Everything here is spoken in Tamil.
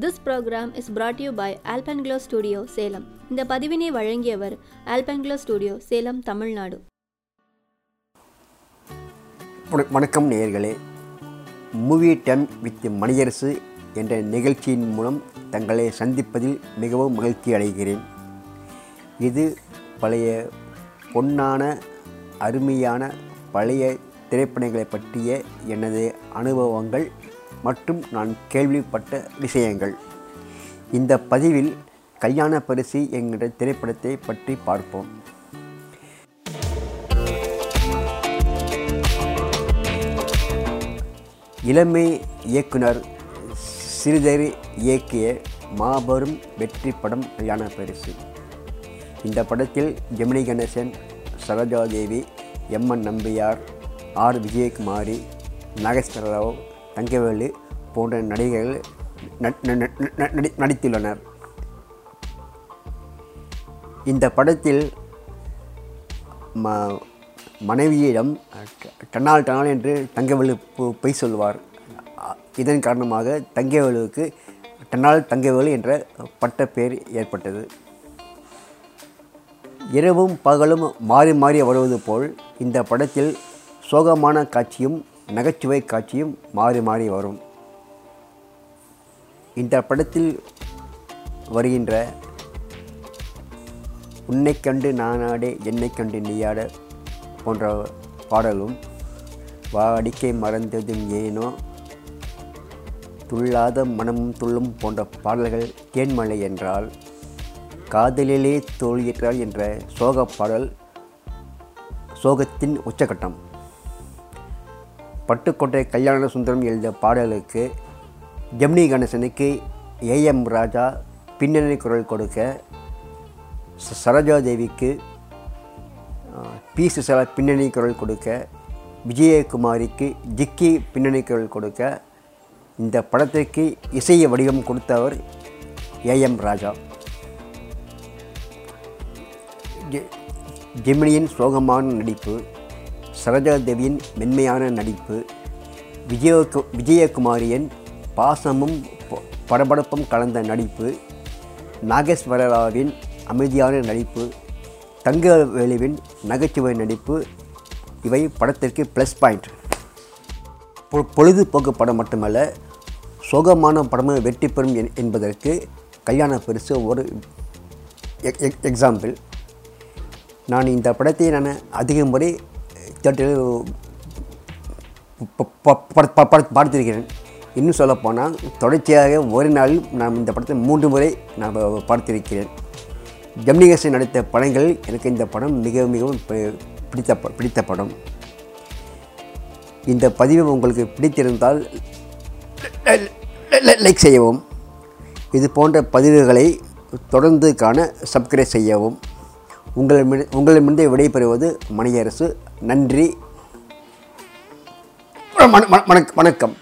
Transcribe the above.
This program is brought you by Alpenglow studio Salem இந்த பதிவினை வழங்கியவர் ஆல்பன்க்ளோ ஸ்டுடியோ சேலம் தமிழ்நாடு வணக்கம் நேயர்களே. மூவி டைம் வித் மணியரசு என்ற நிகழ்ச்சியின் மூலம் தங்களை சந்திப்பதில் மிகவும் மகிழ்ச்சி அடைகிறேன். இது பழைய பொன்னான அருமையான பழைய திரைப்படங்களை பற்றிய எனது அனுபவங்கள் மற்றும் நான் கேள்விப்பட்ட விஷயங்கள். இந்த பதிவில் கல்யாண பரிசு என்கிற திரைப்படத்தை பற்றி பார்ப்போம். இளமை இயக்குனர் சிறிதர் இயக்கிய மாபெரும் வெற்றி படம் கல்யாண பரிசு. இந்த படத்தில் Gemini Ganesan Saroja Devi M N Nambiar R Vijayakumari Nageswara Rao Thangavelu போன்ற நடிகர்கள் நடித்துள்ளனர். இந்த படத்தில் ம மனைவியிடம் டனால் டனால் என்று தங்கவேலு பொய் சொல்வார். இதன் காரணமாக தங்கவேலுவுக்கு டனால் தங்கவேலு என்ற பட்டப்பெயர் ஏற்பட்டது. இரவும் பகலும் மாறி மாறி வருவது போல் இந்த படத்தில் சோகமான காட்சியும் நகைச்சுவை காட்சியும் மாறி மாறி வரும். இந்த படத்தில் வருகின்ற உன்னை கண்டு நானாடே என்னை கண்டு நீயாட போன்ற பாடலும் வாடிக்கை மறந்ததும் ஏனோ துள்ளாத மனமும் துள்ளும் போன்ற பாடல்கள் தேன்மலை என்றால் காதலிலே தோல்கிறாள் என்ற சோக பாடல் சோகத்தின் உச்சகட்டம். பட்டுக்கோட்டை கல்யாண சுந்தரம் எழுதிய பாடலுக்கு ஜெமினி கணேசனுக்கு ஏஎம் ராஜா பின்னணி குரல் கொடுக்க சரோஜா தேவிக்கு பி சுசலா பின்னணி குரல் கொடுக்க விஜயகுமாரிக்கு ஜிக்கி பின்னணி குரல் கொடுக்க இந்த படத்திற்கு இசைய வடிவம் கொடுத்தவர் ஏஎம் ராஜா. ஜெ- ஜெமினியின் சோகமான நடிப்பு சரோஜாதேவியின் மென்மையான நடிப்பு விஜயகு விஜயகுமாரியின் பாசமும் படபடப்பும் கலந்த நடிப்பு நாகேஸ்வரராவின் அமைதியான நடிப்பு தங்கவேலுவின் நகைச்சுவை நடிப்பு இவை படத்திற்கு ப்ளஸ் பாயிண்ட் பொ- பொழுதுபோக்கு படம் மட்டுமல்ல சோகமான படமும் வெற்றி பெறும் என்- என்பதற்கு கல்யாண பரிசு ஒரு எக்- எக்- எக்ஸாம்பிள் நான் இந்த படத்தை நான் அதிக முறை தேட்டரில் பார்த்திருக்கிறேன் இன்னும் சொல்லப்போனால் தொடர்ச்சியாக ஒரு நாளில் நான் இந்த படத்தை மூன்று முறை நான் பார்த்திருக்கிறேன் ஜெமினிகேசன் நடித்த படங்களில் எனக்கு இந்த படம் மிக மிகவும் பி- பிடித்த ப- பிடித்த படம். இந்த பதிவு உங்களுக்கு பிடித்திருந்தால் லைக் செய்யவும். இது போன்ற பதிவுகளை தொடர்ந்து காண சப்ஸ்கிரைப் செய்யவும். உங்களிடம் உங்களிடமிருந்து விடைபெறுவது மணியரசு. நன்றி. வண- வணக்கம்.